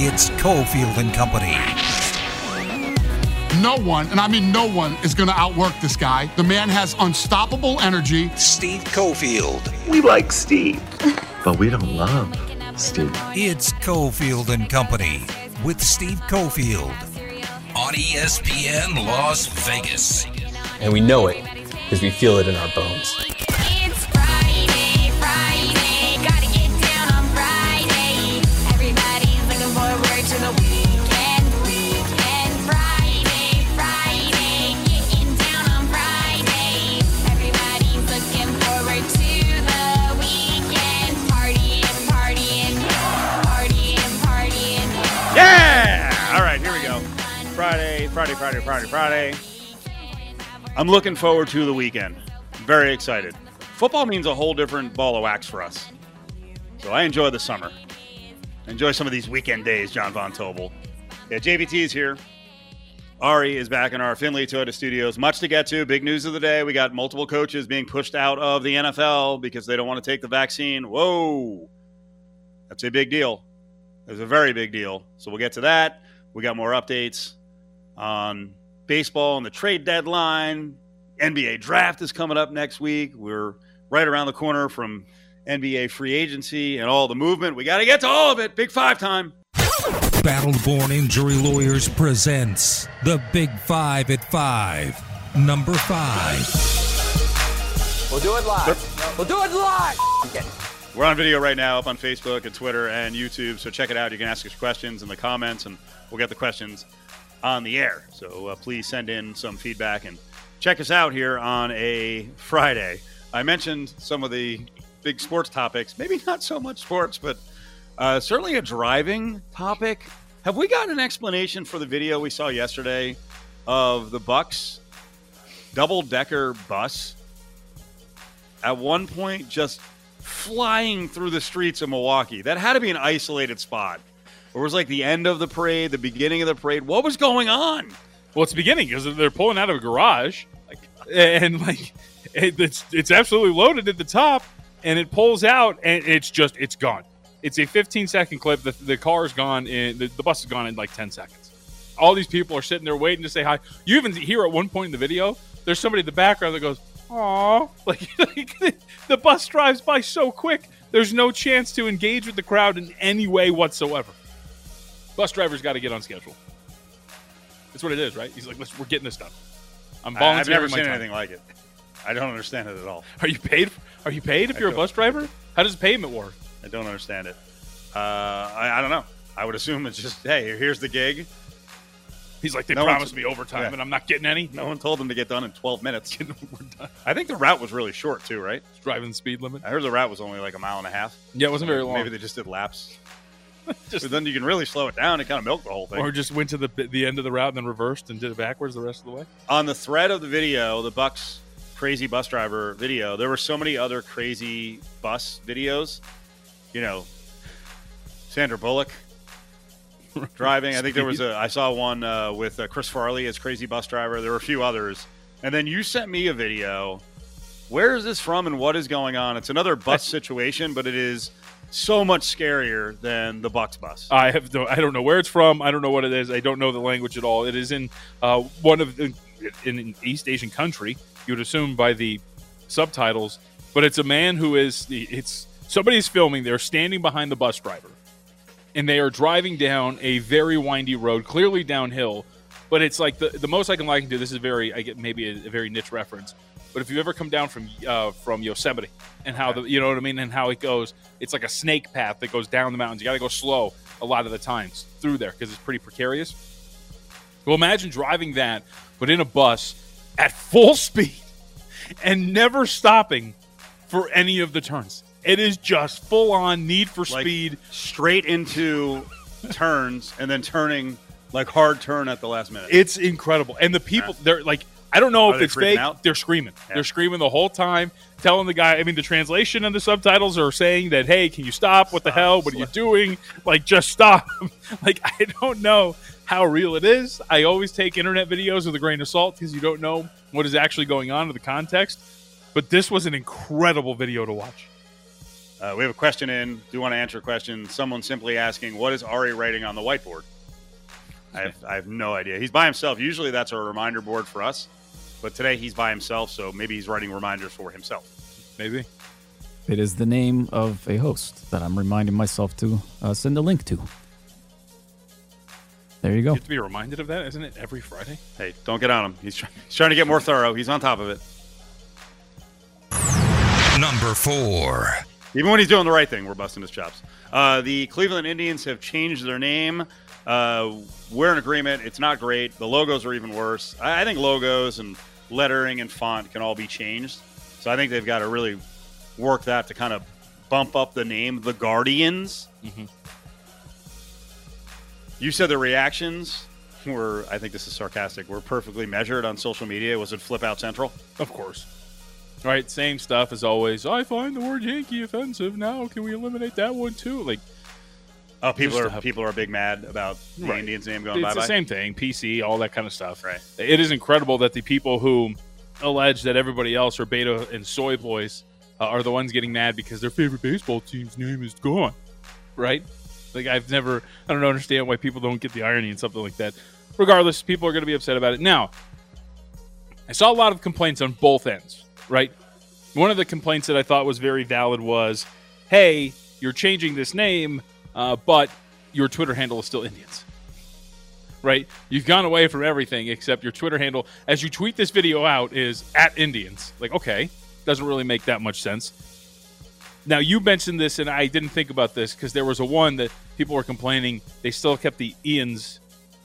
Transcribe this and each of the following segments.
It's Cofield and Company. No one, and I mean no one, is going to outwork this guy. The man has unstoppable energy. Steve Cofield. We like Steve, but we don't love Steve. It's Cofield and Company with Steve Cofield on ESPN Las Vegas. And we know it because we feel it in our bones. Friday, Friday, Friday, Friday. I'm looking forward to the weekend. Very excited. Football means a whole different ball of wax for us. So I enjoy the summer. Enjoy some of these weekend days, John Von Tobel. Yeah, JVT is here. Ari is back in our Findlay Toyota studios. Much to get to. Big news of the day. We got multiple coaches being pushed out of the NFL because they don't want to take the vaccine. Whoa. That's a big deal. It's a very big deal. So we'll get to that. We got more updates on baseball and the trade deadline. NBA draft is coming up next week. We're right around the corner from NBA free agency and all the movement. We got to get to all of it. Big five time. Battleborn Injury Lawyers presents the Big Five at Five. Number five. We'll do it live. We'll do it live. We're on video right now up on Facebook and Twitter and YouTube. So check it out. You can ask us questions in the comments and we'll get the questions on the air. So uh, please send in some feedback and check us out here on a Friday. I mentioned some of the big sports topics, maybe not so much sports, but uh, certainly a driving topic. Have we gotten an explanation for the video we saw yesterday of the Bucks double decker bus at one point just flying through the streets of Milwaukee? That had to be an isolated spot. Or was like the end of the parade, the beginning of the parade. What was going on? Well, it's beginning because they're pulling out of a garage, and like it, it's it's absolutely loaded at the top, and it pulls out, and it's just it's gone. It's a 15 second clip. The, the car is gone, in the, the bus is gone in like 10 seconds. All these people are sitting there waiting to say hi. You even hear at one point in the video, there's somebody in the background that goes, "Aw!" Like, like the bus drives by so quick. There's no chance to engage with the crowd in any way whatsoever. Bus driver's got to get on schedule. That's what it is, right? He's like, Let's, "We're getting this done." I'm volunteering. I've never seen time." anything like it. I don't understand it at all. Are you paid? Are you paid if I you're a bus driver? How does payment work? I don't understand it. Uh, I, I don't know. I would assume it's just, hey, here's the gig. He's like, they No promised me overtime, yeah. and I'm not getting any. No one told them to get done in 12 minutes. I think the route was really short, too, right? Driving the speed limit. I heard the route was only like a mile and a half. Yeah, it wasn't very long. Maybe they just did laps. Just- but then you can really slow it down and kind of milk the whole thing. or just went to the the end of the route and then reversed and did it backwards the rest of the way. on the thread of the video, the Bucks crazy bus driver video, there were so many other crazy bus videos. You know, Sandra Bullock driving. I think there was a. I saw one uh, with uh, Chris Farley as crazy bus driver. There were a few others, and then you sent me a video. Where is this from, and what is going on? It's another bus situation, but it is so much scarier than the Bucks bus. I have no, I don't know where it's from. I don't know what it is. I don't know the language at all. It is in uh, one of the, in an East Asian country. You would assume by the subtitles, but it's a man who is it's somebody's filming. They're standing behind the bus driver, and they are driving down a very windy road, clearly downhill. But it's like the, the most I can liken to this is very I get maybe a, a very niche reference. But if you ever come down from uh, from Yosemite and how the you know what I mean and how it goes, it's like a snake path that goes down the mountains. You got to go slow a lot of the times through there because it's pretty precarious. Well, imagine driving that, but in a bus at full speed and never stopping for any of the turns. It is just full on need for Like, speed. straight into turns and then turning like hard turn at the last minute. It's incredible. And the people, they're like, I don't know Are if it's fake. out? They're screaming. Yeah. They're screaming the whole time, telling the guy. I mean, the translation and the subtitles are saying that, "Hey, can you stop? What the hell? What are you doing? Like, just stop!" like, I don't know how real it is. I always take internet videos with a grain of salt because you don't know what is actually going on in the context. But this was an incredible video to watch. Uh, we have a question in. Do you want to answer a question? Someone simply asking, "What is Ari writing on the whiteboard?" I have, I have no idea. He's by himself. Usually, that's a reminder board for us, but today he's by himself, so maybe he's writing reminders for himself. Maybe. It is the name of a host that I'm reminding myself to uh, send a link to. There you go. You go. have to be reminded of that, isn't it? Every Friday. Hey, don't get on him. He's, try- he's trying to get more thorough. He's on top of it. Number four. Even when he's doing the right thing, we're busting his chops. Uh, the Cleveland Indians have changed their name. Uh, we're in agreement. It's not great. The logos are even worse. I, I think logos and lettering and font can all be changed. So I think they've got to really work that to kind of bump up the name, the Guardians. You said the reactions were, I think this is sarcastic, were perfectly measured on social media. Was it Flip Out Central? Of course. Right, same stuff as always. I find the word Yankee offensive. Now, can we eliminate that one too? Like, Oh, people are people are big mad about the Right. Indians name going it's bye the same thing. PC, all that kind of stuff. Right. It is incredible that the people who allege that everybody else are beta and soy boys uh, are the ones getting mad because their favorite baseball team's name is gone. Right? Like I've never, I don't understand why people don't get the irony in something like that. Regardless, people are going to be upset about it. Now, I saw a lot of complaints on both ends. Right? One of the complaints that I thought was very valid was, "Hey, you're changing this name, uh, but your Twitter handle is still Indians." right? You've gone away from everything except your Twitter handle. As you tweet this video out, is at Indians. Like, okay, doesn't really make that much sense. Now you mentioned this, and I didn't think about this because there was a one that people were complaining they still kept the Ians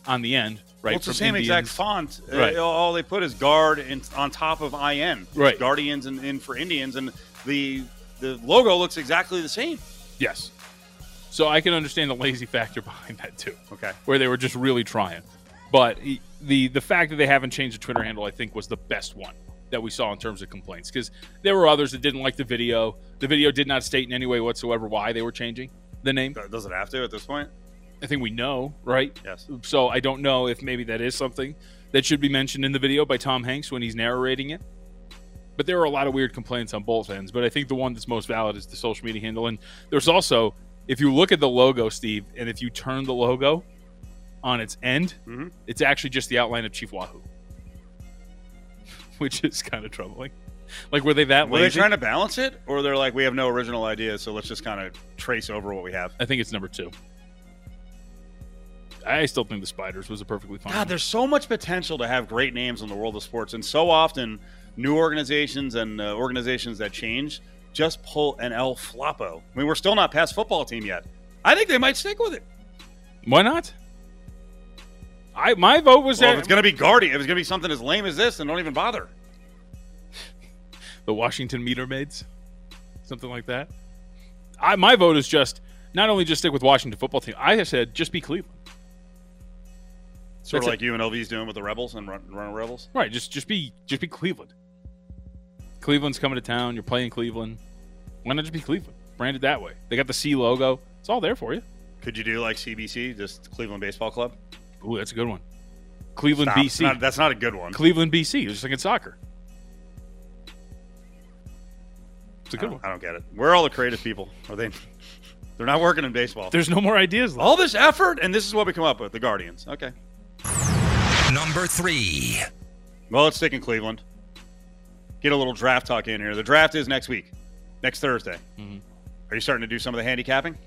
on the end, right? Well, it's the same exact Indians. font. Uh, Right. all they put is guard in, on top of IN. Right. Guardians and in for Indians, and the the logo looks exactly the same. Yes. So I can understand the lazy factor behind that too. Okay. where they were just really trying. But the the fact that they haven't changed the Twitter handle, I think, was the best one that we saw in terms of complaints. Because there were others that didn't like the video. The video did not state in any way whatsoever why they were changing the name. Does it have to at this point? I think we know, right? Yes. So I don't know if maybe that is something that should be mentioned in the video by Tom Hanks when he's narrating it. But there were a lot of weird complaints on both ends. But I think the one that's most valid is the social media handle. And there's also, if you look at the logo, Steve, and if you turn the logo on its end, Mhm. it's actually just the outline of Chief Wahoo, which is kind of troubling. Like, were they that Were they trying to balance it, or they're like, we have no original ideas, so let's just kind of trace over what we have? I think it's number two. I still think the Spiders was a perfectly fine. God, there's so much potential to have great names in the world of sports, and so often new organizations and uh, organizations that change just pull an El Floppo. I mean, we're still not past football team yet. I think they might stick with it. Why not? I my vote was Well, that if it's going to be Guardian, if it's going to be something as lame as this, then don't even bother. the Washington meter maids, something like that. I my vote is just not only just stick with Washington football team. I have said just be Cleveland. Sort of That's like UNLV's doing with the Rebels and run, run Rebels. Right, just just be just be Cleveland. Cleveland's coming to town. You're playing Cleveland. Why not just be Cleveland? Branded that way. They got the C logo. It's all there for you. Could you do like CBC, just Cleveland Baseball Club? Ooh, that's a good one. Cleveland Stop. BC. Not- that's not a good one. Cleveland BC. Just like in soccer. It's a good don't, one. I don't get it. Where are all the creative people? Are they? They're not working in baseball. There's no more ideas left. all this effort, and this is what we come up with: the Guardians. Okay. Number three. Well, let's stick in Cleveland. Get a little draft talk in here. The draft is next week, next Thursday. Mhm. Are you starting to do some of the handicapping?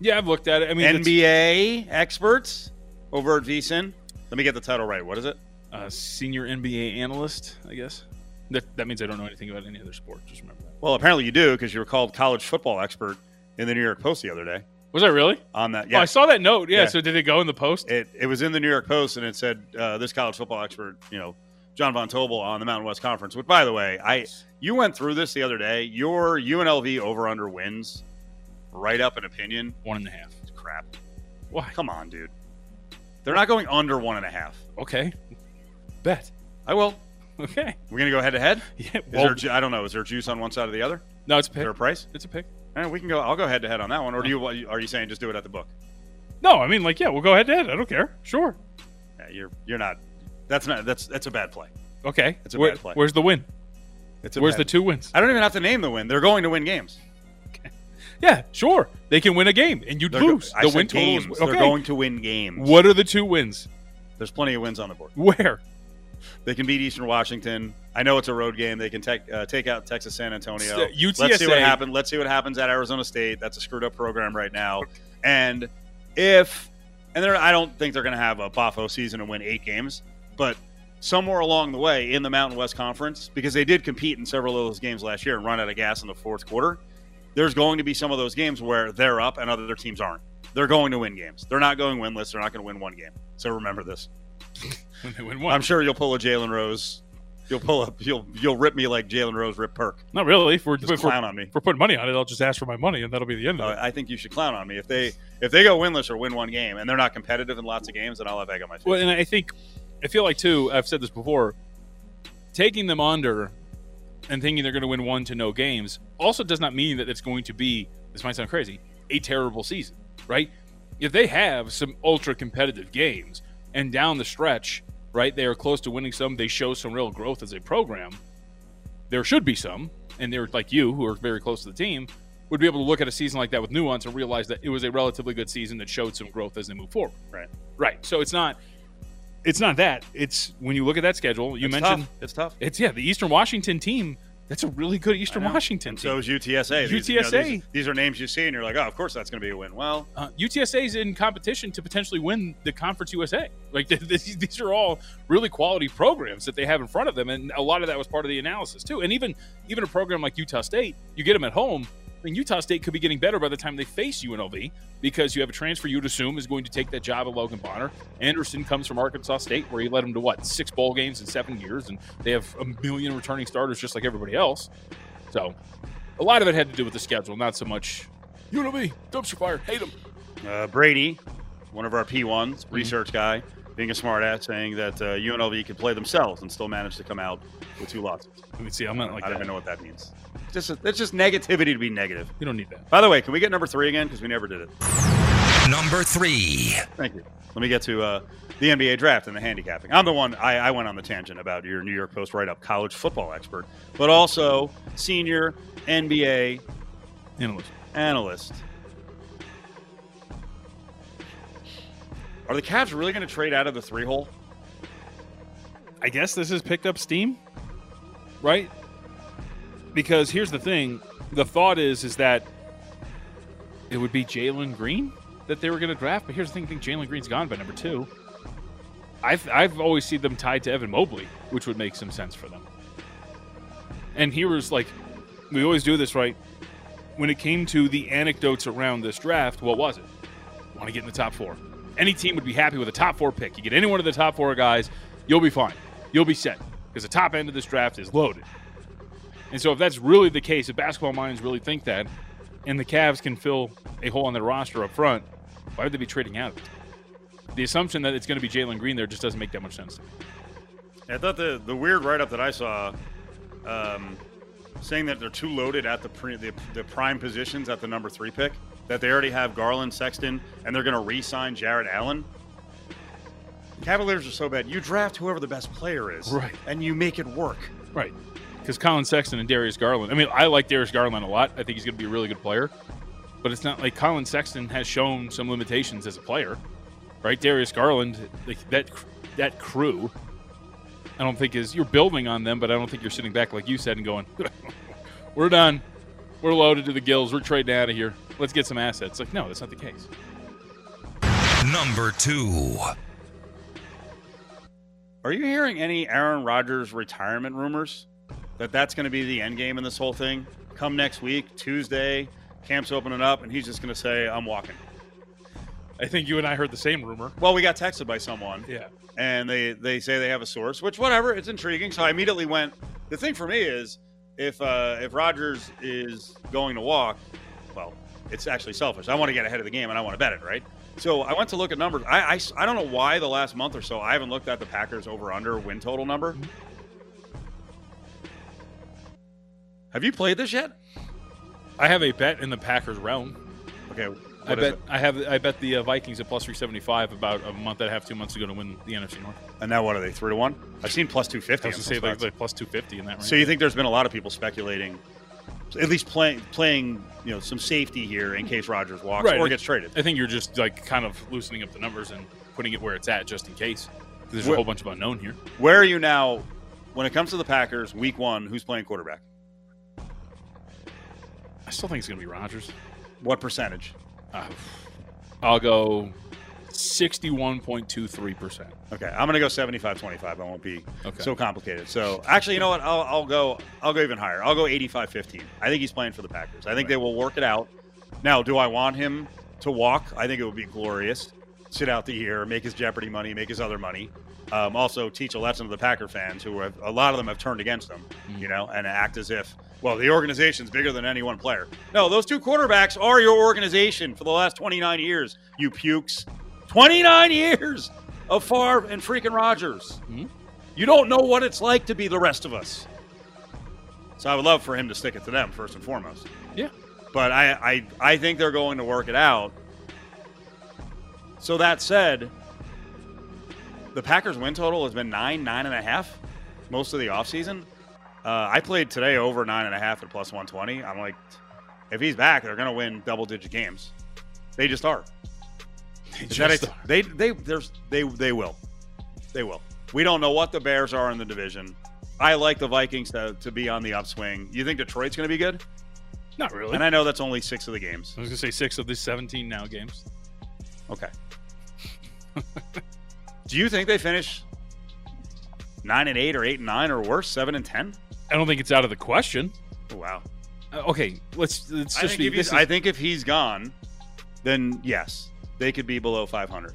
Yeah, I've looked at it. I mean, NBA experts over at VSIN. Let me get the title right. What is it? uh, senior NBA analyst, I guess. That, that means I don't know anything about any other sport. Just remember that. Well, apparently you do because you were called college football expert in the New York Post the other day. Was I really? On that, Oh, yeah, I saw that note. Yeah, Yeah. So did it go in the post? it, it was in the New York Post, and it said uh, this college football expert, you know, John Von Tobel on the Mountain West Conference. Which, by the way, I you went through this the other day. Your UNLV over under wins, write up an opinion. One and a half. Crap. Why? Come on, dude. They're not going under one and a half. Okay. Bet. I will. Okay. We're gonna go head to head. Yeah. Is Well, there I don't know. Is there juice on one side or the other? no, it's a Is there a pick. price? It's a pick. Eh, we can go. I'll go head to head on that one. Or do you? Are you saying just do it at the book? No, I mean, like, yeah, we'll go head to head. I don't care. Sure. Yeah, you're you're not. That's not. That's that's a bad play. Okay. It's a Where- bad play. Where's the win? It's a Where's the two wins? I don't even have to name the win. They're going to win games. Yeah, sure. They can win a game and you'd They're go- lose. I the win games. is They're going to win games. What are the two wins? There's plenty of wins on the board. Where? They can beat Eastern Washington. I know it's a road game. They can take uh, take out Texas San Antonio. S- Let's see what UTSA. happens. Let's see what happens at Arizona State. That's a screwed up program right now. And if and I don't think they're going to have a Buffalo season and win eight games, but somewhere along the way in the Mountain West Conference, because they did compete in several of those games last year and run out of gas in the fourth quarter, there's going to be some of those games where they're up and other teams aren't. They're going to win games. They're not going winless. They're not going to win one game. So remember this. When they win one. I'm sure you'll pull a Jalen Rose. You'll pull up. You'll you'll rip me like Jalen Rose rip Perk. Not really. If we're, Just if we're, clown on me. if we're putting money on it, I'll just ask for my money and that'll be the end of Uh, it. I think you should clown on me if they if they go winless or win one game and they're not competitive in lots of games. Then I'll have egg on my face. Well, and I think, I feel like too. I've said this before. Taking them under and thinking they're going to win one to no games also does not mean that it's going to be. This might sound crazy. A terrible season, right? If they have some ultra competitive games and down the stretch, right, they are close to winning some. They show some real growth as a program. There should be some, and they're like you, who are very close to the team, would be able to look at a season like that with nuance and realize that it was a relatively good season that showed some growth as they move forward. Right. Right. So it's not it's not that. It's when you look at that schedule, you It's mentioned tough. it's tough. it's yeah, the Eastern Washington team, that's a really good Eastern Washington And team. so is UTSA. These, you know, UTSA. these, these are names you see, and you're like, oh, of course that's going to be a win. Well, uh, UTSA is in competition to potentially win the Conference USA. Like th- th- these are all really quality programs that they have in front of them, and a lot of that was part of the analysis too. And even even a program like Utah State, you get them at home. I mean, Utah State could be getting better by the time they face UNLV because you have a transfer you'd assume is going to take that job of Logan Bonner. Anderson comes from Arkansas State, where he led them to what six bowl games in seven years, and they have a million returning starters just like everybody else. So, a lot of it had to do with the schedule, not so much UNLV dumpster fire, hate them. uh, Brady, one of our P1s, Mm-hmm. research guy, being a smart ass, saying that uh, UNLV could play themselves and still manage to come out with two losses. Let me see. I'm not like I don't that. even know what that means. Just it's just negativity to be negative. You don't need that. By the way, can we get number three again? Because we never did it. Number three. Thank you. Let me get to uh, the NBA draft and the handicapping. I'm the one, I, I went on the tangent about your New York Post write up college football expert, but also senior NBA Analyst. analyst. Are the Cavs really going to trade out of the three hole? I guess this has picked up steam, right? Because here's the thing: the thought is is that it would be Jalen Green that they were going to draft. But here's the thing: I think Jalen Green's gone by number two. I've I've always seen them tied to Evan Mobley, which would make some sense for them. And here was like, we always do this, right? When it came to the anecdotes around this draft, what was it? Want to get in the top four? Any team would be happy with a top four pick. You get any one of the top four guys, you'll be fine. You'll be set because the top end of this draft is loaded. And so, if that's really the case, if basketball minds really think that, and the Cavs can fill a hole on their roster up front, why would they be trading out? The assumption that it's going to be Jalen Green there just doesn't make that much sense. I thought the, the weird write up that I saw um, saying that they're too loaded at the, pre, the the prime positions at the number three pick, that they already have Garland, Sexton, and they're going to re sign Jarrett Allen. Cavaliers are so bad. You draft whoever the best player is, Right. and you make it work. Right. Because Collin Sexton and Darius Garland. I mean, I like Darius Garland a lot. I think he's going to be a really good player. But it's not like Collin Sexton has shown some limitations as a player, right? Darius Garland, like that that crew, I don't think is you're building on them, but I don't think you're sitting back like you said and going, "We're done, we're loaded to the gills, we're trading out of here. Let's get some assets." Like, no, that's not the case. Number two. Are you hearing any Aaron Rodgers retirement rumors? That that's going to be the end game in this whole thing? Come next week, Tuesday, camp's opening up, and he's just going to say, I'm walking. I think you and I heard the same rumor. Well, we got texted by someone, Yeah. and they, they say they have a source, which, whatever, it's intriguing. So I immediately went. The thing for me is if, uh, if Rodgers is going to walk, well, it's actually selfish. I want to get ahead of the game and I want to bet it, right? So I went to look at numbers. I, I, I don't know why the last month or so I haven't looked at the Packers over under win total number. Have you played this yet? I have a bet in the Packers realm. Okay. I bet? I have I bet the uh, Vikings at plus three seventy five about a month and a half, two months ago to win the NFC North. And now what are they? Three to one? I've seen plus two fifty. I was to say like, like plus two fifty in that range. So you think there's been a lot of people speculating at least playing playing you know some safety here in case Rodgers walks Right. or gets traded. I think you're just like kind of loosening up the numbers and putting it where it's at just in case. There's a whole bunch of unknown here. Where are you now when it comes to the Packers? Week one, who's playing quarterback? I still think it's going to be Rodgers. What percentage? Uh, I'll go 61.23%. Okay, I'm gonna go 75-25. I won't be Okay. so complicated. So actually, you know what? I'll, I'll go. I'll go even higher. I'll go 85-15. I think he's playing for the Packers. I think they will work it out. Now, do I want him to walk? I think it would be glorious. Sit out the year, make his Jeopardy money, make his other money. Um, also, teach a lesson to the Packer fans, who have a lot of them have turned against him, you know, and act as if, well, the organization's bigger than any one player. No, those two quarterbacks are your organization for the last 29 years. You pukes, 29 years of Favre and freaking Rodgers. You don't know what it's like to be the rest of us. So I would love for him to stick it to them first and foremost. Yeah. But I, I, I think they're going to work it out. So that said, the Packers win total has been nine, nine and a half most of the offseason. Uh, I played today over nine and a half at plus 120. I'm like, if he's back, they're going to win double digit games. They just are. Is that just it? They they there's they they will, they will. We don't know what the Bears are in the division. I like the Vikings to, to be on the upswing. You think Detroit's going to be good? Not really. And I know that's only six of the games. I was going to say six of the 17 now games. Okay. Do you think they finish nine and eight or eight and nine or worse, seven and ten? I don't think it's out of the question. Oh, wow. Uh, okay, let's let's I just think, be. is, I think if he's gone, then yes, they could be below 500.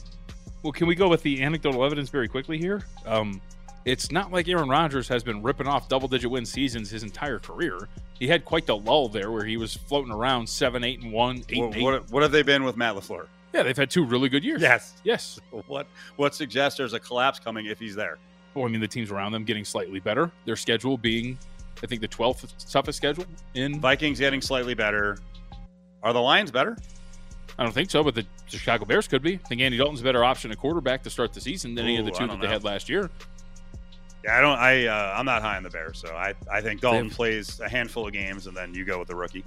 well, can we go with the anecdotal evidence very quickly here? Um, it's not like Aaron Rodgers has been ripping off double-digit win seasons his entire career. He had quite the lull there, where he was floating around seven, eight, and one, eight, What, and eight. what, what have they been with Matt Lafleur? yeah, they've had two really good years. Yes. yes. What what suggests there's a collapse coming if he's there? Well, I mean, the teams around them getting slightly better. Their schedule being, I think, the 12th toughest schedule in. Vikings getting slightly better. Are the Lions better? I don't think so, but the Chicago Bears could be. I think Andy Dalton's a better option at quarterback to start the season than any of the two that they had last year. Yeah, I don't. I uh, I'm not high on the Bears, so I I think Dalton plays a handful of games and then you go with the rookie.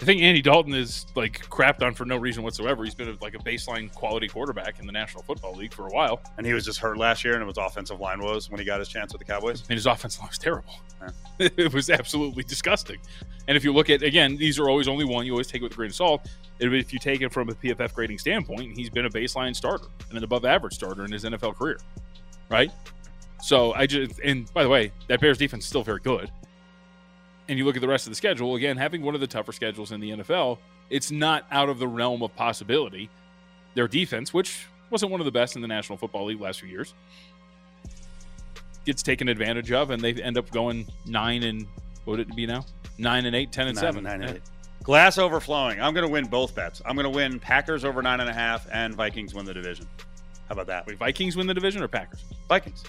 I think Andy Dalton is like crapped on for no reason whatsoever. He's been a, like a baseline quality quarterback in the National Football League for a while, And he was just hurt last year, and it was offensive line woes when he got his chance with the Cowboys. and his offense line was terrible. it was absolutely disgusting. And if you look at again, these are always only one. You always take it with a grain of salt. If you take it from a PFF grading standpoint, he's been a baseline starter and an above average starter in his NFL career, right? So I just and by the way, that Bears defense is still very good. And you look at the rest of the schedule again, having one of the tougher schedules in the NFL, it's not out of the realm of possibility. Their defense, which wasn't one of the best in the National Football League last few years, gets taken advantage of, and they end up going nine and what would it be now? Nine and eight, ten and Nine- seven. nine and Yeah. eight. Glass overflowing. I'm going to win both bets. I'm going to win Packers over nine and a half and Vikings win the division. How about that? Wait, Vikings win the division or Packers Vikings.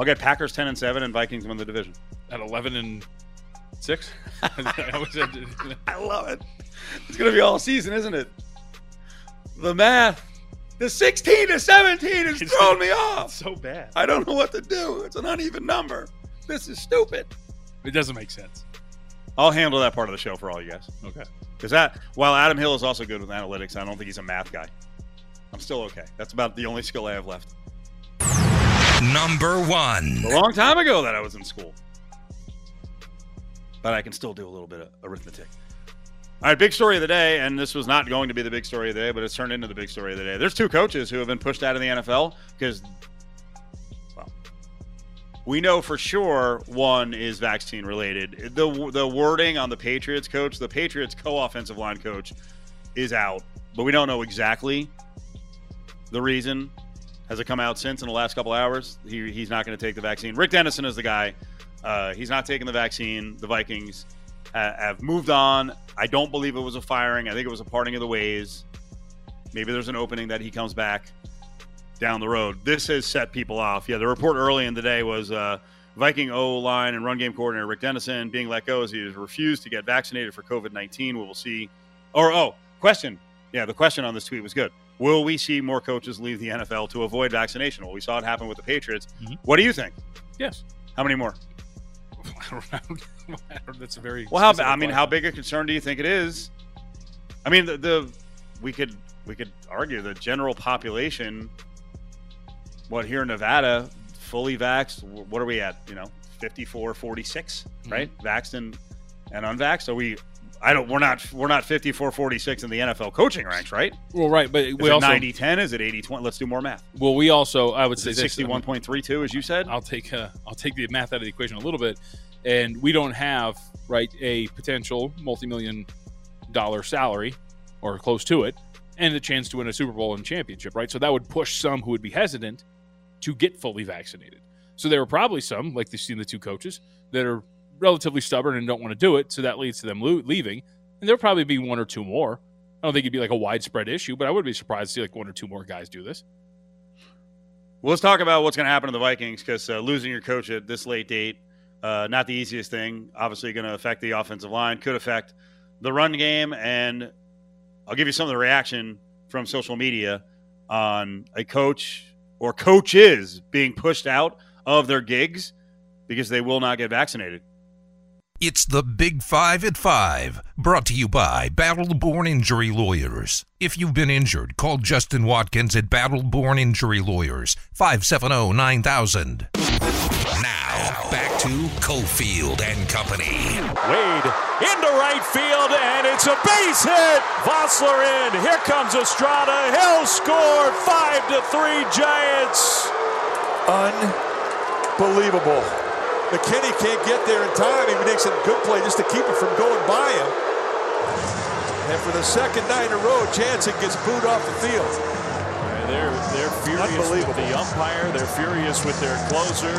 I'll get Packers ten and seven and Vikings win the division. at eleven and six? I was at- I love it. It's going to be all season, isn't it? The math. The 16 to 17 is It's- throwing me off. so bad. I don't know what to do. It's an uneven number. This is stupid. It doesn't make sense. I'll handle that part of the show for all you guys. Okay. Because that, while Adam Hill is also good with analytics, I don't think he's a math guy. I'm still okay. That's about the only skill I have left. Number one. A long time ago that I was in school. But I can still do a little bit of arithmetic. All right, big story of the day, and this was not going to be the big story of the day, but it's turned into the big story of the day. There's two coaches who have been pushed out of the NFL because, well, we know for sure one is vaccine related. The the wording on the Patriots coach, the Patriots co-offensive line coach, is out, but we don't know exactly the reason. Has it come out since in the last couple hours? He, he's not going to take the vaccine. Rick Dennison is the guy. Uh, he's not taking the vaccine. The Vikings ha- have moved on. I don't believe it was a firing. I think it was a parting of the ways. Maybe there's an opening that he comes back down the road. This has set people off. Yeah, the report early in the day was uh, Viking O line and run game coordinator Rick Dennison being let go as he has refused to get vaccinated for COVID 19. We will see. Or, oh, question. Yeah, the question on this tweet was good. Will we see more coaches leave the NFL to avoid vaccination? Well, we saw it happen with the Patriots. Mhm. What do you think? Yes. How many more? That's a very Well, how I mean, how big a concern do you think it is? I mean, the, the we could we could argue the general population. What here in Nevada, fully vaxxed? What are we at? You know, 54, 46, Mm-hmm. right? Vaxxed and and unvaxxed. Are we? I don't. We're not. We're not 54, 46 in the NFL coaching ranks, right? Well, right, but Is we it also 90, 10? Is it 80, 20? Let's do more math. well, we also I would Is say it this, I mean, 61.32, as you said? I'll take uh, I'll take the math out of the equation a little bit, and we don't have right a potential multi-million dollar salary or close to it, and the chance to win a Super Bowl and championship, right? So that would push some who would be hesitant to get fully vaccinated. So there are probably some, like you've seen the two coaches, that are relatively stubborn and don't want to do it. So that leads to them lo- leaving, and there'll probably be one or two more. I don't think it'd be like a widespread issue, but I would be surprised to see like one or two more guys do this. Well, let's talk about what's going to happen to the Vikings because uh, losing your coach at this late date, uh, not the easiest thing. Obviously, going to affect the offensive line, could affect the run game, and I'll give you some of the reaction from social media on a coach or coaches being pushed out of their gigs because they will not get vaccinated. It's the Big Five at Five, brought to you by Battle Born Injury Lawyers. If you've been injured, call Justin Watkins at Battle Born Injury Lawyers, 570 9000. Now, back to Cofield and Company. Wade into right field, and it's a base hit. Vosler in. Here comes Estrada. He'll score five to three Giants. Unbelievable. McKinney can't get there in time. He makes a good play just to keep it from going by him. And for the second night in a row, Jansen gets booed off the field. And they're they're furious with Unbelievable. the umpire. They're furious with their closer.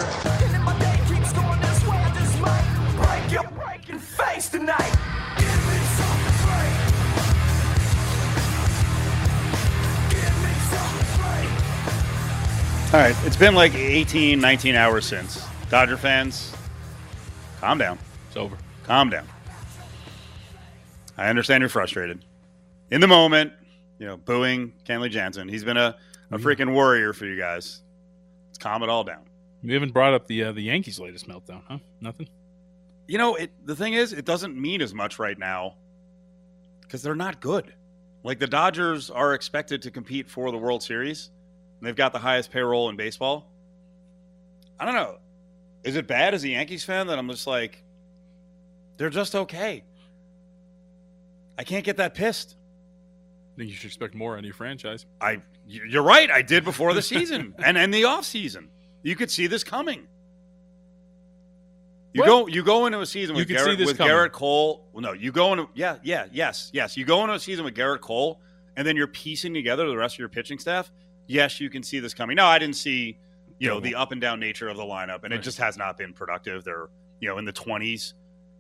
All right, it's been like 18, 19 hours since. Dodger fans, calm down. It's over. Calm down. I understand you're frustrated. In the moment, you know, booing Kenley Jansen. He's been a, a freaking warrior for you guys. Let's calm it all down. You haven't brought up the uh, the Yankees' latest meltdown, huh? Nothing. You know, it, the thing is, it doesn't mean as much right now because they're not good. Like the Dodgers are expected to compete for the World Series. And they've got the highest payroll in baseball. I don't know. Is it bad as a Yankees fan that I'm just like, they're just okay? I can't get that pissed. I think you should expect more on your franchise. I you- you're right. I did before the season and in the off season. You could see this coming. You What? go you go into a season with Garrett with. Gerrit Cole. Well, no, you go into yeah yeah yes yes. You go into a season with Gerrit Cole, and then you're piecing together the rest of your pitching staff. Yes, you can see this coming. No, I didn't see you know the up and down nature of the lineup, and it just has not been productive. They're you know in the 20s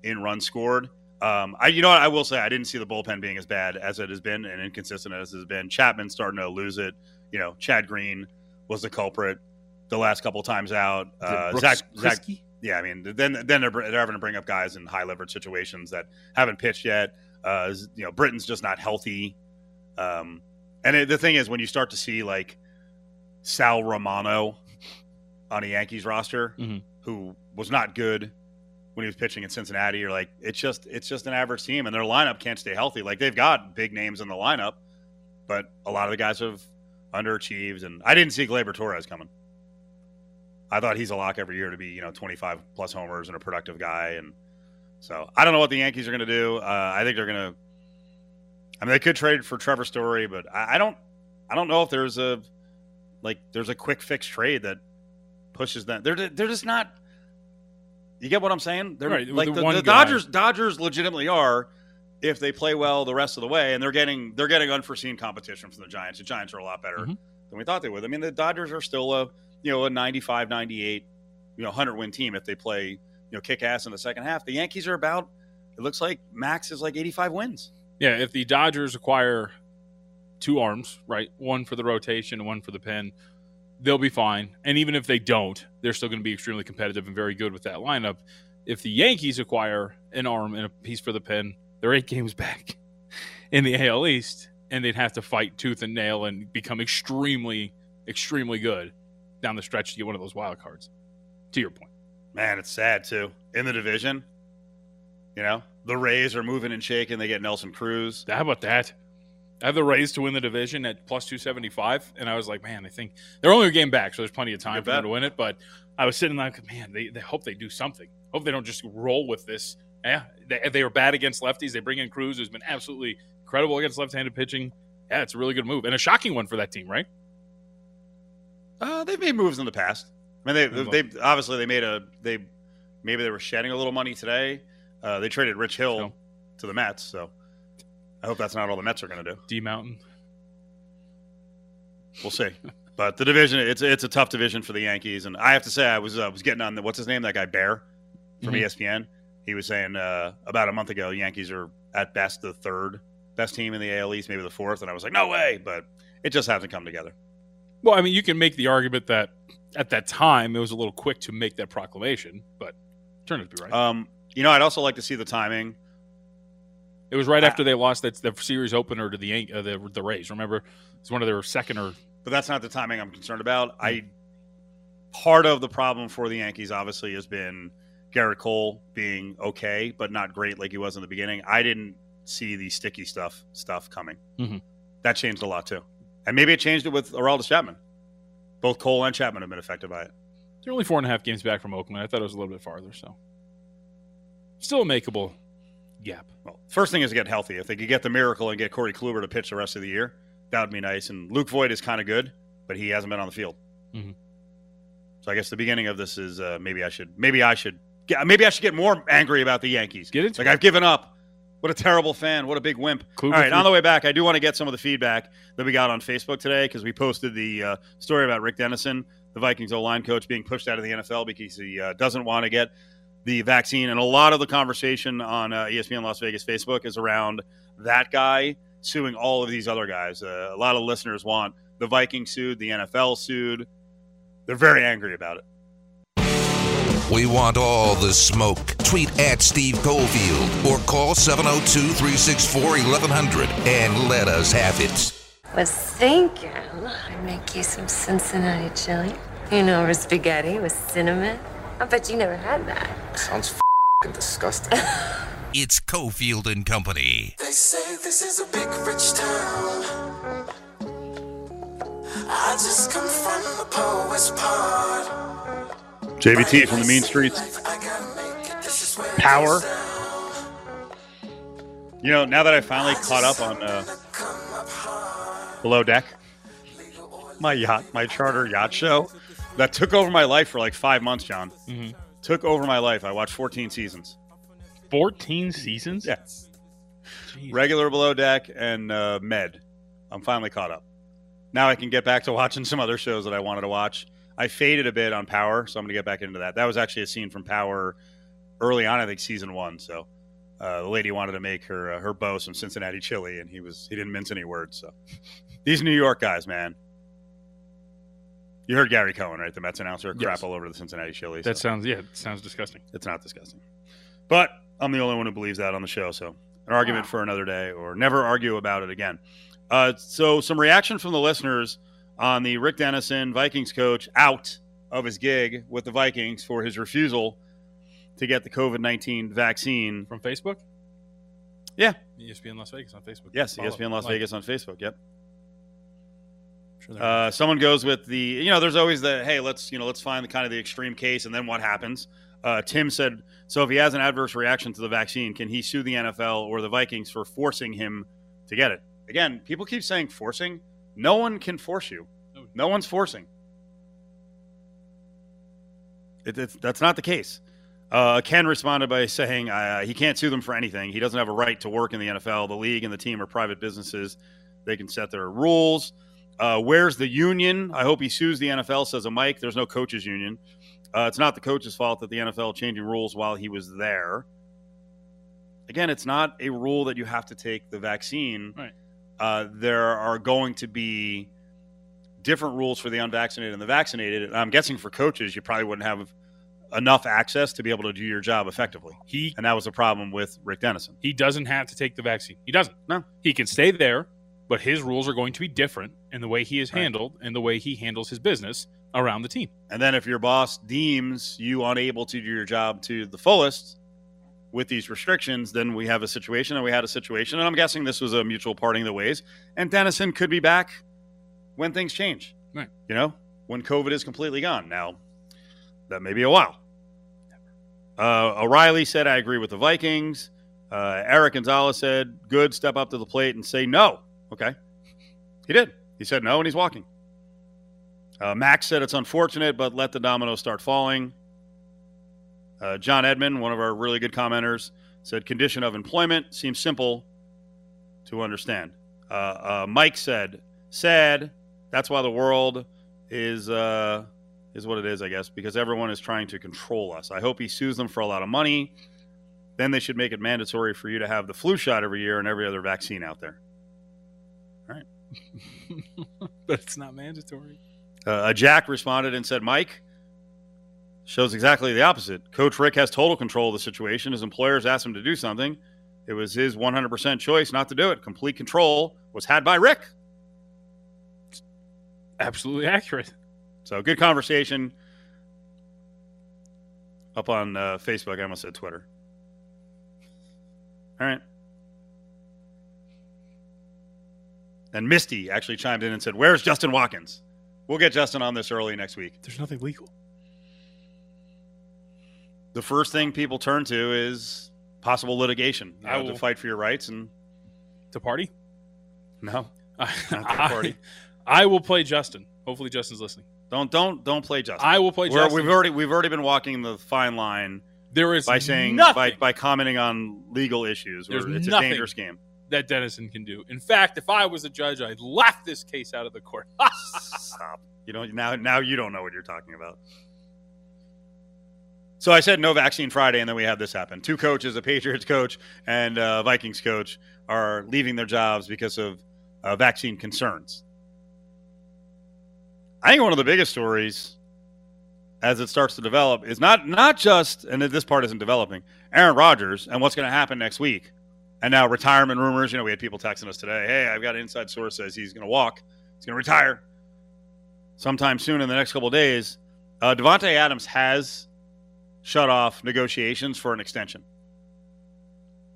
in runs scored. Um, I you know what I will say I didn't see the bullpen being as bad as it has been and inconsistent as it has been. Chapman starting to lose it. You know, Chad Green was the culprit the last couple times out. Uh, Zach, Zach, yeah, I mean, then then they're, they're having to bring up guys in high leverage situations that haven't pitched yet. Uh, you know, Britton's just not healthy. Um, and it, the thing is, when you start to see like Sal Romano on a Yankees roster, Mhm. who was not good when he was pitching in Cincinnati, you're like, it's just it's just an average team, and their lineup can't stay healthy. Like they've got big names in the lineup, but a lot of the guys have underachieved, and I didn't see Gleyber Torres coming. I thought he's a lock every year to be, you know, 25 plus homers and a productive guy. And so I don't know what the Yankees are going to do. Uh, I think they're going to, I mean, they could trade for Trevor Story, but I, I don't, I don't know if there's a, like, there's a quick fix trade that pushes them. They're, they're just not, you get what I'm saying? They're Right, like the the, the. Dodgers, Dodgers legitimately are if they play well the rest of the way and they're getting, they're getting unforeseen competition from the Giants. The Giants are a lot better Mhm. than we thought they would. I mean, the Dodgers are still a, you know, a 95, 98, you know, 100 win team if they play, you know, kick ass in the second half. The Yankees are about, it looks like max is like 85 wins. Yeah, if the Dodgers acquire two arms, right, one for the rotation one for the pen, they'll be fine. And even if they don't, they're still going to be extremely competitive and very good with that lineup. If the Yankees acquire an arm and a piece for the pen, they're eight games back in the AL East, and they'd have to fight tooth and nail and become extremely, extremely good down the stretch to get one of those wild cards. To your point. Man, it's sad too. In the division, you know, the Rays are moving and shaking. They get Nelson Cruz. How about that? I have the Rays to win the division at plus 275, and I was like, man, I think they're only a game back, so there's plenty of time for them to win it. But I was sitting there, like, man, they, they hope they do something. Hope they don't just roll with this. Yeah, they, they were bad against lefties. They bring in Cruz, who's been absolutely incredible against left-handed pitching. Yeah, it's a really good move and a shocking one for that team, right? Uh, they've made moves in the past. I mean, they they obviously they made a they maybe they were shedding a little money today. Uh, they traded Rich Hill to the Mets, so I hope that's not all the Mets are going to do. D Mountain. We'll see. But the division, it's it's a tough division for the Yankees, and I have to say, I was uh, was getting on the what's his name, that guy Bear from Mhm. ESPN. He was saying uh, about a month ago, Yankees are at best the third best team in the AL East, maybe the fourth, and I was like, no way, but it just hasn't come together. Well, I mean, you can make the argument that at that time it was a little quick to make that proclamation, but turned out to be right. Um, you know, I'd also like to see the timing. It was right after they lost that the series opener to the uh, the the Rays. Remember, it's one of their second or but that's not the timing I'm concerned about. I part of the problem for the Yankees obviously has been Gerrit Cole being okay, but not great like he was in the beginning. I didn't see the sticky stuff stuff coming. Mhm. That changed a lot too, and maybe it changed it with Aroldis Chapman. Both Cole and Chapman have been affected by it. They're only four and a half games back from Oakland. I thought it was a little bit farther, so still a makeable gap. Well, first thing is to get healthy. If they could get the miracle and get Corey Kluber to pitch the rest of the year, that would be nice. And Luke Voit is kind of good, but he hasn't been on the field. Mhm. So I guess the beginning of this is uh, maybe I should maybe I should get, maybe I should get more angry about the Yankees. Get into like I've given up. What a terrible fan. What a big wimp. Kluber All right, free- on the way back, I do want to get some of the feedback that we got on Facebook today because we posted the uh, story about Rick Dennison, the Vikings O line coach, being pushed out of the NFL because he uh, doesn't want to get the vaccine. And a lot of the conversation on uh, ESPN Las Vegas Facebook is around that guy suing all of these other guys. Uh, a lot of listeners want the Vikings sued, the NFL sued. They're very angry about it. We want all the smoke. Tweet at Steve Cofield or call 702 364 1100 and let us have it. Was thinking I'd make you some Cincinnati chili. You know, or spaghetti with cinnamon. I bet you never had that. Sounds f disgusting. it's Cofield and Company. They say this is a big rich town. I just come from the poorest part. JVT from the Mean Streets. Power. You know, now that I finally caught up on uh, Below Deck, my yacht, my charter yacht show, that took over my life for like five months, John. Mhm. Took over my life. I watched 14 seasons. 14 seasons? Yes. Regular Below Deck and uh, Med. I'm finally caught up. Now I can get back to watching some other shows that I wanted to watch. I faded a bit on Power, so I'm going to get back into that. That was actually a scene from Power early on, I think season one. So uh, the lady wanted to make her uh, her beau some Cincinnati chili, and he was he didn't mince any words. So these New York guys, man. You heard Gary Cohen, right? The Mets announcer, crap Yes. all over the Cincinnati chili. That so. sounds yeah, it sounds disgusting. It's not disgusting. But I'm the only one who believes that on the show. So an argument for another day or never argue about it again. Uh, so some reaction from the listeners on the Rick Dennison Vikings coach out of his gig with the Vikings for his refusal to get the COVID 19 vaccine. From Facebook? Yeah. ESPN Las Vegas on Facebook. Yes, Follow. ESPN Las Like. Vegas on Facebook. Yep. Sure they're- Uh, someone goes with the, you know, there's always the, hey, let's, you know, let's find the kind of the extreme case and then what happens. Uh, Tim said, so if he has an adverse reaction to the vaccine, can he sue the NFL or the Vikings for forcing him to get it? Again, people keep saying forcing. No one can force you. No one's forcing. It, it's, that's not the case. Uh, Ken responded by saying uh, he can't sue them for anything. He doesn't have a right to work in the NFL. The league and the team are private businesses. They can set their rules. Uh, where's the union? I hope he sues the NFL, says a Mike. There's no coaches' union. Uh, it's not the coach's fault that the NFL changing rules while he was there. Again, it's not a rule that you have to take the vaccine. Right. Uh, there are going to be different rules for the unvaccinated and the vaccinated. And I'm guessing for coaches, you probably wouldn't have enough access to be able to do your job effectively. He and that was the problem with Rick Dennison. He doesn't have to take the vaccine. He doesn't. No. He can stay there, but his rules are going to be different in the way he is handled and the way he handles his business around the team. And then if your boss deems you unable to do your job to the fullest with these restrictions, then we have a situation and we had a situation. And I'm guessing this was a mutual parting of the ways. And Dennison could be back when things change. Right. You know, when COVID is completely gone. Now, that may be a while. Uh, O'Reilly said, I agree with the Vikings. Uh, Eric Gonzalez said, good, step up to the plate and say no. Okay. He did. He said no, and he's walking. Uh, Max said it's unfortunate, but let the dominoes start falling. Uh, John Edmond, one of our really good commenters, said condition of employment seems simple to understand. Uh, uh, Mike said, sad. That's why the world is uh, is what it is, I guess, because everyone is trying to control us. I hope he sues them for a lot of money. Then they should make it mandatory for you to have the flu shot every year and every other vaccine out there. All right. but it's not mandatory. Uh, Jack responded and said, Mike shows exactly the opposite. Coach Rick has total control of the situation. His employers asked him to do something. It was his 100% choice not to do it. Complete control was had by Rick. Absolutely accurate. So good conversation up on uh, Facebook. I almost said Twitter. All right. And Misty actually chimed in and said, Where's Justin Watkins? We'll get Justin on this early next week. There's nothing legal. The first thing people turn to is possible litigation. You I know, to will- fight for your rights and To party? no, not to I, party. I will play Justin. Hopefully, Justin's listening. Don't don't don't play Justin. I will play We're- Justin. We've already we've already been walking the fine line There is by saying nothing by by commenting on legal issues. There's it's a dangerous game. That Dennison can do. In fact, if I was a judge, I'd laugh this case out of the court. Stop. You don't now now you don't know what you're talking about. So I said no vaccine Friday, and then we had this happen. Two coaches, a Patriots coach and a Vikings coach, are leaving their jobs because of uh, vaccine concerns. I think one of the biggest stories, as it starts to develop, is not not just, and this part isn't developing, Aaron Rodgers and what's going to happen next week, and now retirement rumors. You know, we had people texting us today. Hey, I've got an inside source says he's going to walk, he's going to retire sometime soon in the next couple days. Uh, Davante Adams has shut off negotiations for an extension.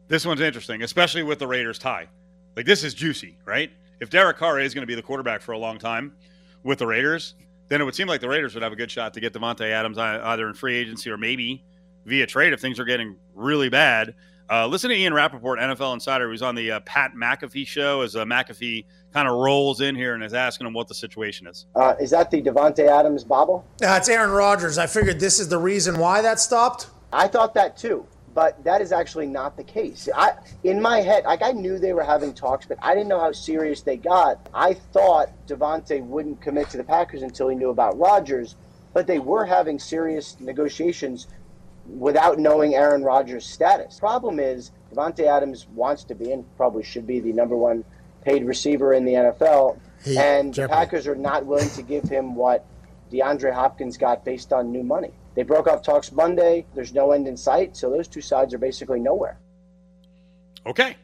This one's interesting, especially with the Raiders tie. Like this is juicy, right? If Derek Carr is going to be the quarterback for a long time with the Raiders, then it would seem like the Raiders would have a good shot to get Davante Adams either in free agency or maybe via trade if things are getting really bad. Uh, listen to Ian Rapoport, NFL Insider, who's on the uh, Pat McAfee show as uh, McAfee kind of rolls in here and is asking him what the situation is. Uh, is that the Davante Adams bobble? Uh, it's Aaron Rodgers. I figured this is the reason why that stopped. I thought that too, but that is actually not the case. I, in my head, like I knew they were having talks, but I didn't know how serious they got. I thought Davante wouldn't commit to the Packers until he knew about Rodgers, but they were having serious negotiations without knowing Aaron Rodgers' status. Problem is, Davante Adams wants to be and probably should be the number one paid receiver in the NFL, Hey, and the Packers are not willing to give him what DeAndre Hopkins got based on new money. They broke off talks Monday. There's no end in sight, so those two sides are basically nowhere. Okay.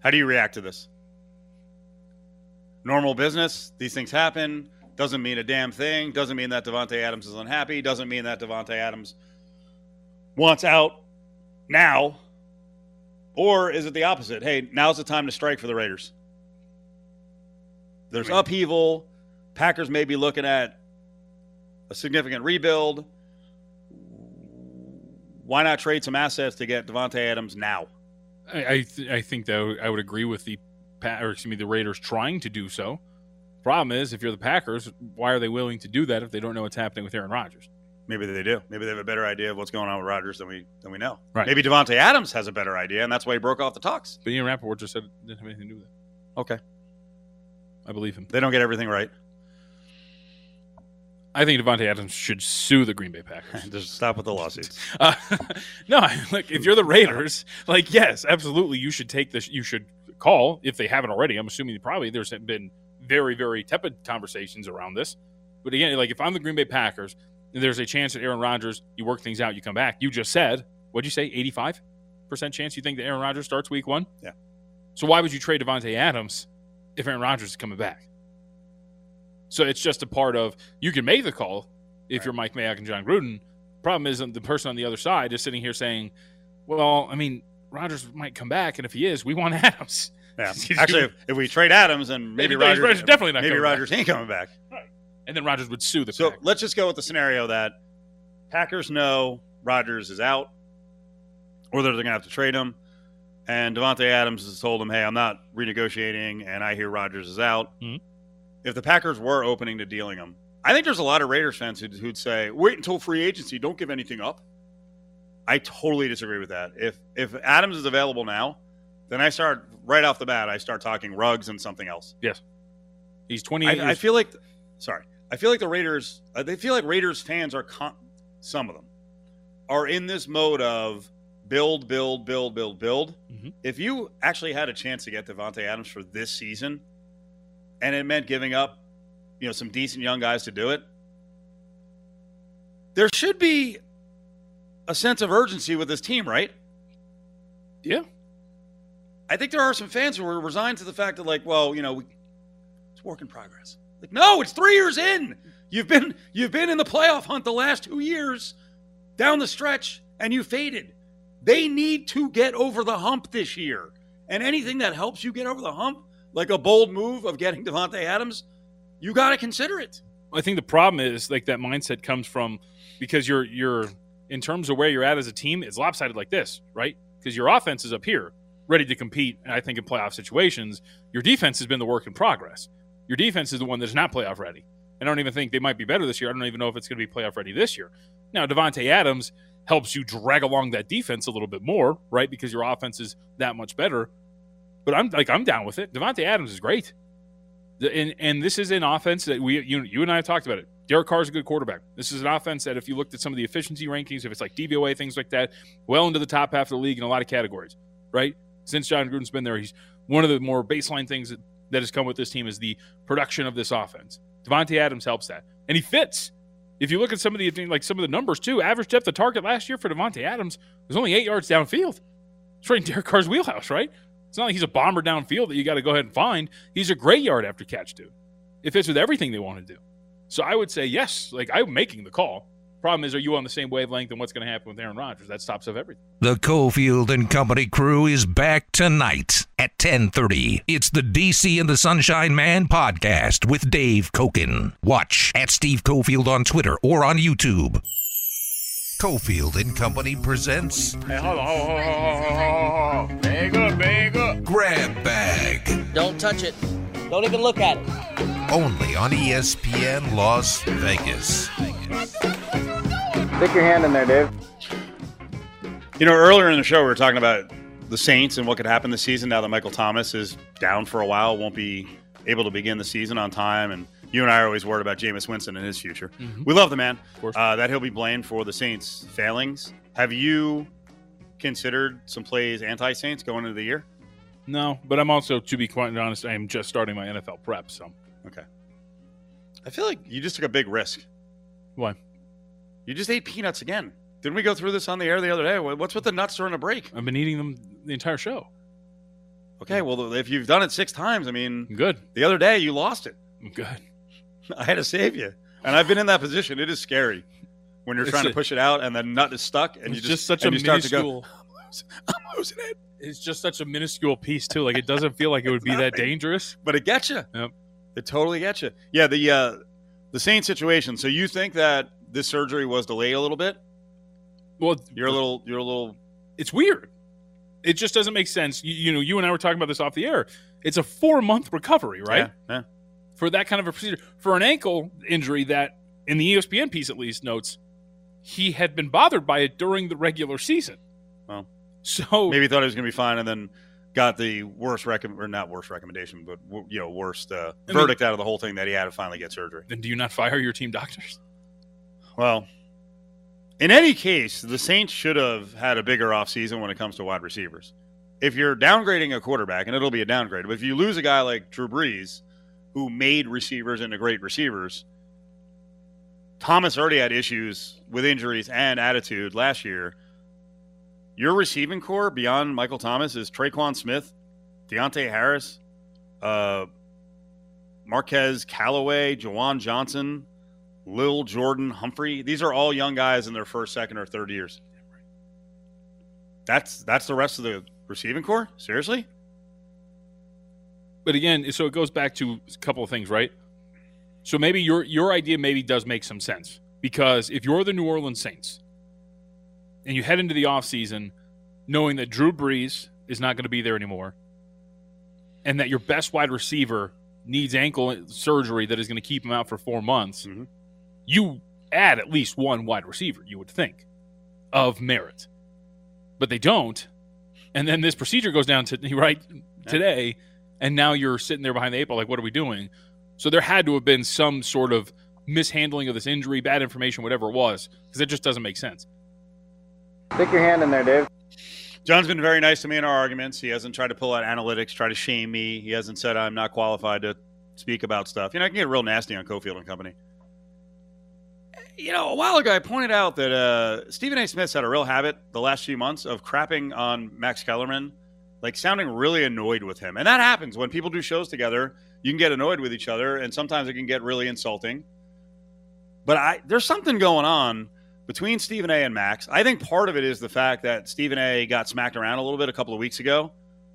How do you react to this? Normal business. These things happen. Doesn't mean a damn thing. Doesn't mean that Davante Adams is unhappy. Doesn't mean that Davante Adams wants out now. Or is it the opposite? Hey, now's the time to strike for the Raiders. There's upheaval. Packers may be looking at a significant rebuild. Why not trade some assets to get Davante Adams now? I I, th- I think that I would agree with the or excuse me the Raiders trying to do so. Problem is, if you're the Packers, why are they willing to do that if they don't know what's happening with Aaron Rodgers? Maybe they do. Maybe they have a better idea of what's going on with Rodgers than we than we know. Right. Maybe Davante Adams has a better idea, and that's why he broke off the talks. But Ian Rapoport just said it didn't have anything to do with it. Okay. I believe him. They don't get everything right. I think Davante Adams should sue the Green Bay Packers. Just stop with the lawsuits. Uh, no, like if you're the Raiders, like yes, absolutely, you should take this. You should call if they haven't already. I'm assuming probably there's been very, very tepid conversations around this. But again, like if I'm the Green Bay Packers, and there's a chance that Aaron Rodgers, you work things out, you come back. You just said, what'd you say, 85 percent chance you think that Aaron Rodgers starts Week One? Yeah. So why would you trade Davante Adams if Aaron Rodgers is coming back? So it's just a part of you can make the call if you're Mike Mayock and Jon Gruden. Problem is um, the person on the other side is sitting here saying, "Well, I mean, Rodgers might come back, and if he is, we want Adams." Yeah. Actually, if, if we trade Adams, then maybe Rodgers, Rodgers definitely not maybe coming back. Rodgers ain't coming back. and then Rodgers would sue the So Packers. let's just go with the scenario that Packers know Rodgers is out, or they're going to have to trade him. And Davante Adams has told him, "Hey, I'm not renegotiating, and I hear Rodgers is out." Mhm. If the Packers were opening to dealing him, I think there's a lot of Raiders fans who'd, who'd say, "Wait until free agency. Don't give anything up." I totally disagree with that. If if Adams is available now, then I start right off the bat. I start talking rugs and something else. Yes, he's twenty. I, I feel like, sorry, I feel like the Raiders. Uh, they feel like Raiders fans are con- some of them are in this mode of build, build, build, build, build. Mhm. If you actually had a chance to get Davante Adams for this season, and it meant giving up, you know, some decent young guys to do it, there should be a sense of urgency with this team, right? Yeah. I think there are some fans who are resigned to the fact that, like, well, you know, we, it's work in progress. Like, no, it's three years in. You've been you've been in the playoff hunt the last two years, down the stretch, and you faded. They need to get over the hump this year, and anything that helps you get over the hump, like a bold move of getting Davante Adams, you got to consider it. I think the problem is like that mindset comes from because you're you're in terms of where you're at as a team, it's lopsided like this, right? Because your offense is up here, ready to compete. I think in playoff situations, your defense has been the work in progress. Your defense is the one that's not playoff ready. I don't even think they might be better this year. I don't even know if it's going to be playoff ready this year. Now, Davante Adams helps you drag along that defense a little bit more, right? Because your offense is that much better. But I'm like I'm down with it. Davante Adams is great. And and this is an offense that we you, you and I have talked about it. Derek Carr is a good quarterback. This is an offense that if you looked at some of the efficiency rankings, if it's like DVOA things like that, well into the top half of the league in a lot of categories, right? Since Jon Gruden's been there, he's one of the more baseline things that, that has come with this team is the production of this offense. Davante Adams helps that, and he fits. If you look at some of the like some of the numbers too, average depth of target last year for Davante Adams was only eight yards downfield. It's right in Derek Carr's wheelhouse, right? It's not like he's a bomber downfield that you got to go ahead and find. He's a great yard after catch dude. It fits with everything they want to do. So I would say yes. Like I'm making the call. Problem is, are you on the same wavelength and what's going to happen with Aaron Rodgers? That stops of everything. The Cofield and Company crew is back tonight at 10:30. It's the DC and the Sunshine Man podcast with Dave Koken. Watch at Steve Cofield on Twitter or on YouTube. Cofield and Company presents Hey, hold on, hold on, hold on, hold on, hold on. Bag up, bag up. Grab Bag Don't touch it. Don't even look at it. only on ESPN Las Vegas. Stick your hand in there, Dave. You know, earlier in the show, we were talking about the Saints and what could happen this season now that Michael Thomas is down for a while, won't be able to begin the season on time. And you and I are always worried about Jameis Winston and his future. Mhm. We love the man. Of course. Uh, that he'll be blamed for the Saints' failings. Have you considered some plays anti Saints going into the year? No, but I'm also, to be quite honest, I am just starting my NFL prep. So Okay. I feel like you just took a big risk. why? You just ate peanuts again. Didn't we go through this on the air the other day? What's with the nuts during a break? I've been eating them the entire show. Okay, well, if you've done it six times, I mean, Good. the other day you lost it. Good. I had to save you. And I've been in that position. It is scary when you're It's trying a- to push it out and the nut is stuck and you just, just such a to go, minuscule. I'm losing it. It's just such a minuscule piece too. Like it doesn't feel like it would be that dangerous. But it gets you. Yep. It totally gets you. Yeah, the uh, the Saints situation. So you think that this surgery was delayed a little bit? Well, You're a little. You're a little. it's weird. It just doesn't make sense. You, you know, you and I were talking about this off the air. It's a four month recovery, right? Yeah. yeah. For that kind of a procedure. For an ankle injury that, in the ESPN piece at least, notes he had been bothered by it during the regular season. Well, So maybe he thought he was going to be fine, and then got the worst recommend or not worst recommendation, but you know worst uh, verdict out of the whole thing that he had to finally get surgery. then do you not fire your team doctors? Well, in any case, the Saints should have had a bigger offseason when it comes to wide receivers. If you're downgrading a quarterback, and it'll be a downgrade, but if you lose a guy like Drew Brees, who made receivers into great receivers, Thomas already had issues with injuries and attitude last year. Your receiving core beyond Michael Thomas is Tre'Quan Smith, Deonte Harris, uh, Marquez Callaway, Juwan Johnson, Lil Jordan Humphrey. These are all young guys in their first, second, or third years. That's that's the rest of the receiving core. Seriously? But again, so it goes back to a couple of things, right? So maybe your your idea maybe does make some sense because if you're the New Orleans Saints and you head into the offseason knowing that Drew Brees is not going to be there anymore and that your best wide receiver needs ankle surgery that is going to keep him out for 4 months, mm-hmm. You add at least one wide receiver, you would think, of merit. But they don't. And then this procedure goes down to right today and now you're sitting there behind the eight ball like what are we doing? So there had to have been some sort of mishandling of this injury, bad information, whatever it was, because it just doesn't make sense. Stick your hand in there, Dave. John's been very nice to me in our arguments. He hasn't tried to pull out analytics, try to shame me. He hasn't said I'm not qualified to speak about stuff. You know, I can get real nasty on Cofield and Company. You know, a while ago, I pointed out that uh, Stephen A. Smith's had a real habit the last few months of crapping on Max Kellerman, like sounding really annoyed with him. And that happens when people do shows together. You can get annoyed with each other, and sometimes it can get really insulting. But I, there's something going on between Stephen A. and Max. I think part of it is the fact that Stephen A. got smacked around a little bit a couple of weeks ago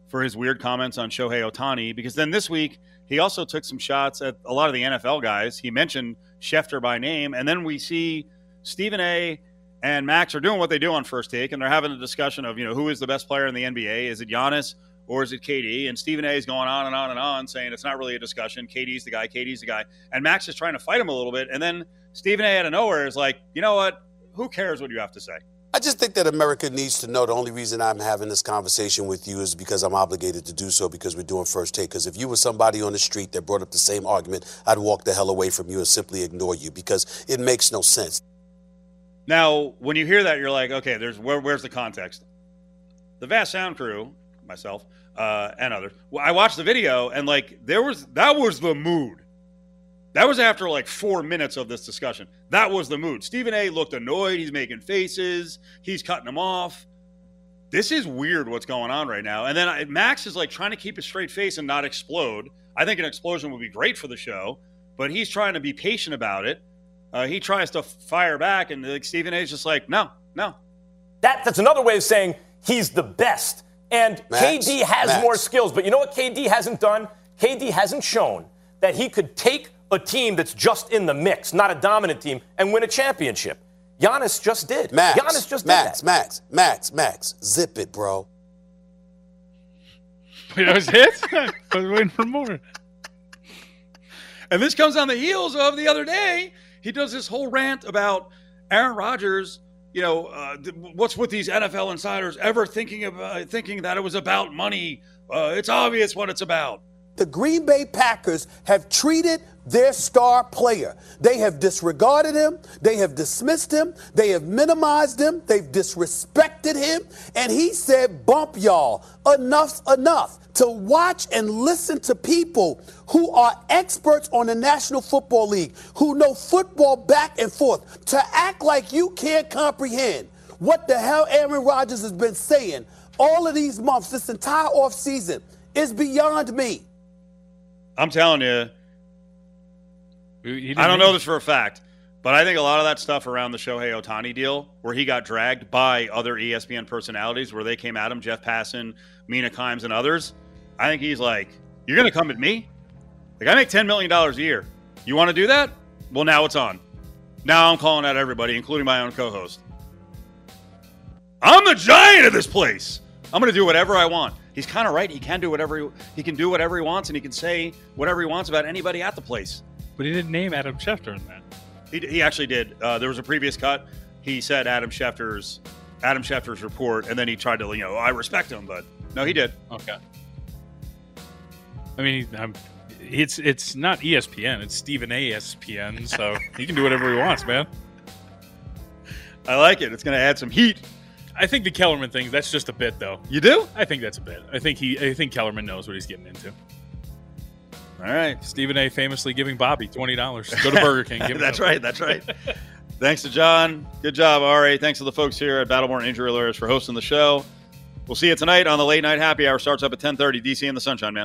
for his weird comments on Shohei Ohtani, because then this week he also took some shots at a lot of the NFL guys. He mentioned Schefter by name, and then we see Stephen A. and Max are doing what they do on first take, and they're having a discussion of, you know, who is the best player in the NBA? Is it Giannis or is it KD? And Stephen A. is going on and on and on saying it's not really a discussion. KD's the guy, KD's the guy. And Max is trying to fight him a little bit. And then Stephen A. out of nowhere is like, you know what? Who cares what you have to say? I just think that America needs to know the only reason I'm having this conversation with you is because I'm obligated to do so because we're doing first take. Because if you were somebody on the street that brought up the same argument, I'd walk the hell away from you and simply ignore you because it makes no sense. Now, when you hear that, you're like, okay, there's where, where's the context? The Vast Sound Crew, myself, uh, and others. I watched the video, and like there was that was the mood. That was after like four minutes of this discussion. That was the mood. Stephen A. looked annoyed. He's making faces. He's cutting him off. This is weird what's going on right now. And then I, Max is like trying to keep a straight face and not explode. I think an explosion would be great for the show, but he's trying to be patient about it. Uh, he tries to fire back, and like Stephen A. is just like, no, no. That, that's another way of saying he's the best. And Max, KD has Max. more skills. But you know what KD hasn't done? KD hasn't shown that he could take a team that's just in the mix, not a dominant team, and win a championship. Giannis just did. Max, Giannis just Max, did that. Max, Max, Max, zip it, bro. Wait, that was it? I was waiting for more. And this comes on the heels of the other day. He does this whole rant about Aaron Rodgers. You know, uh, th- what's with these NFL insiders ever thinking about thinking that it was about money? Uh, it's obvious what it's about. The Green Bay Packers have treated their star player. They have disregarded him. They have dismissed him. They have minimized him. They've disrespected him. And he said, bump y'all. Enough's enough. To watch and listen to people who are experts on the National Football League, who know football back and forth, to act like you can't comprehend what the hell Aaron Rodgers has been saying all of these months, this entire offseason, is beyond me. I'm telling you, I don't know this for a fact, but I think a lot of that stuff around the Shohei Ohtani deal, where he got dragged by other ESPN personalities, where they came at him, Jeff Passan, Mina Kimes, and others. I think he's like, "You're going to come at me? Like I make ten million dollars a year. You want to do that? Well, now it's on. Now I'm calling out everybody, including my own co-host. I'm the giant of this place. I'm going to do whatever I want. He's kind of right. He can do whatever he, he can do whatever he wants, and he can say whatever he wants about anybody at the place. But he didn't name Adam Schefter in that. He, he actually did. Uh, there was a previous cut. He said Adam Schefter's Adam Schefter's report, and then he tried to, you know, I respect him, but no, he did. Okay. I mean, I'm, it's it's not ESPN. It's Stephen A. ESPN, so he can do whatever he wants, man. I like it. It's going to add some heat. I think the Kellerman thing, that's just a bit, though. You do? I think that's a bit. I think he, I think Kellerman knows what he's getting into. All right. Stephen A. famously giving Bobby twenty dollars. Go to Burger King. Give that's right. That's right. Thanks to John. Good job, Ari. Thanks to the folks here at Battleborn Injury Lawyers for hosting the show. We'll see you tonight on the late night happy hour. Starts up at 10:30. DC in the Sunshine, man.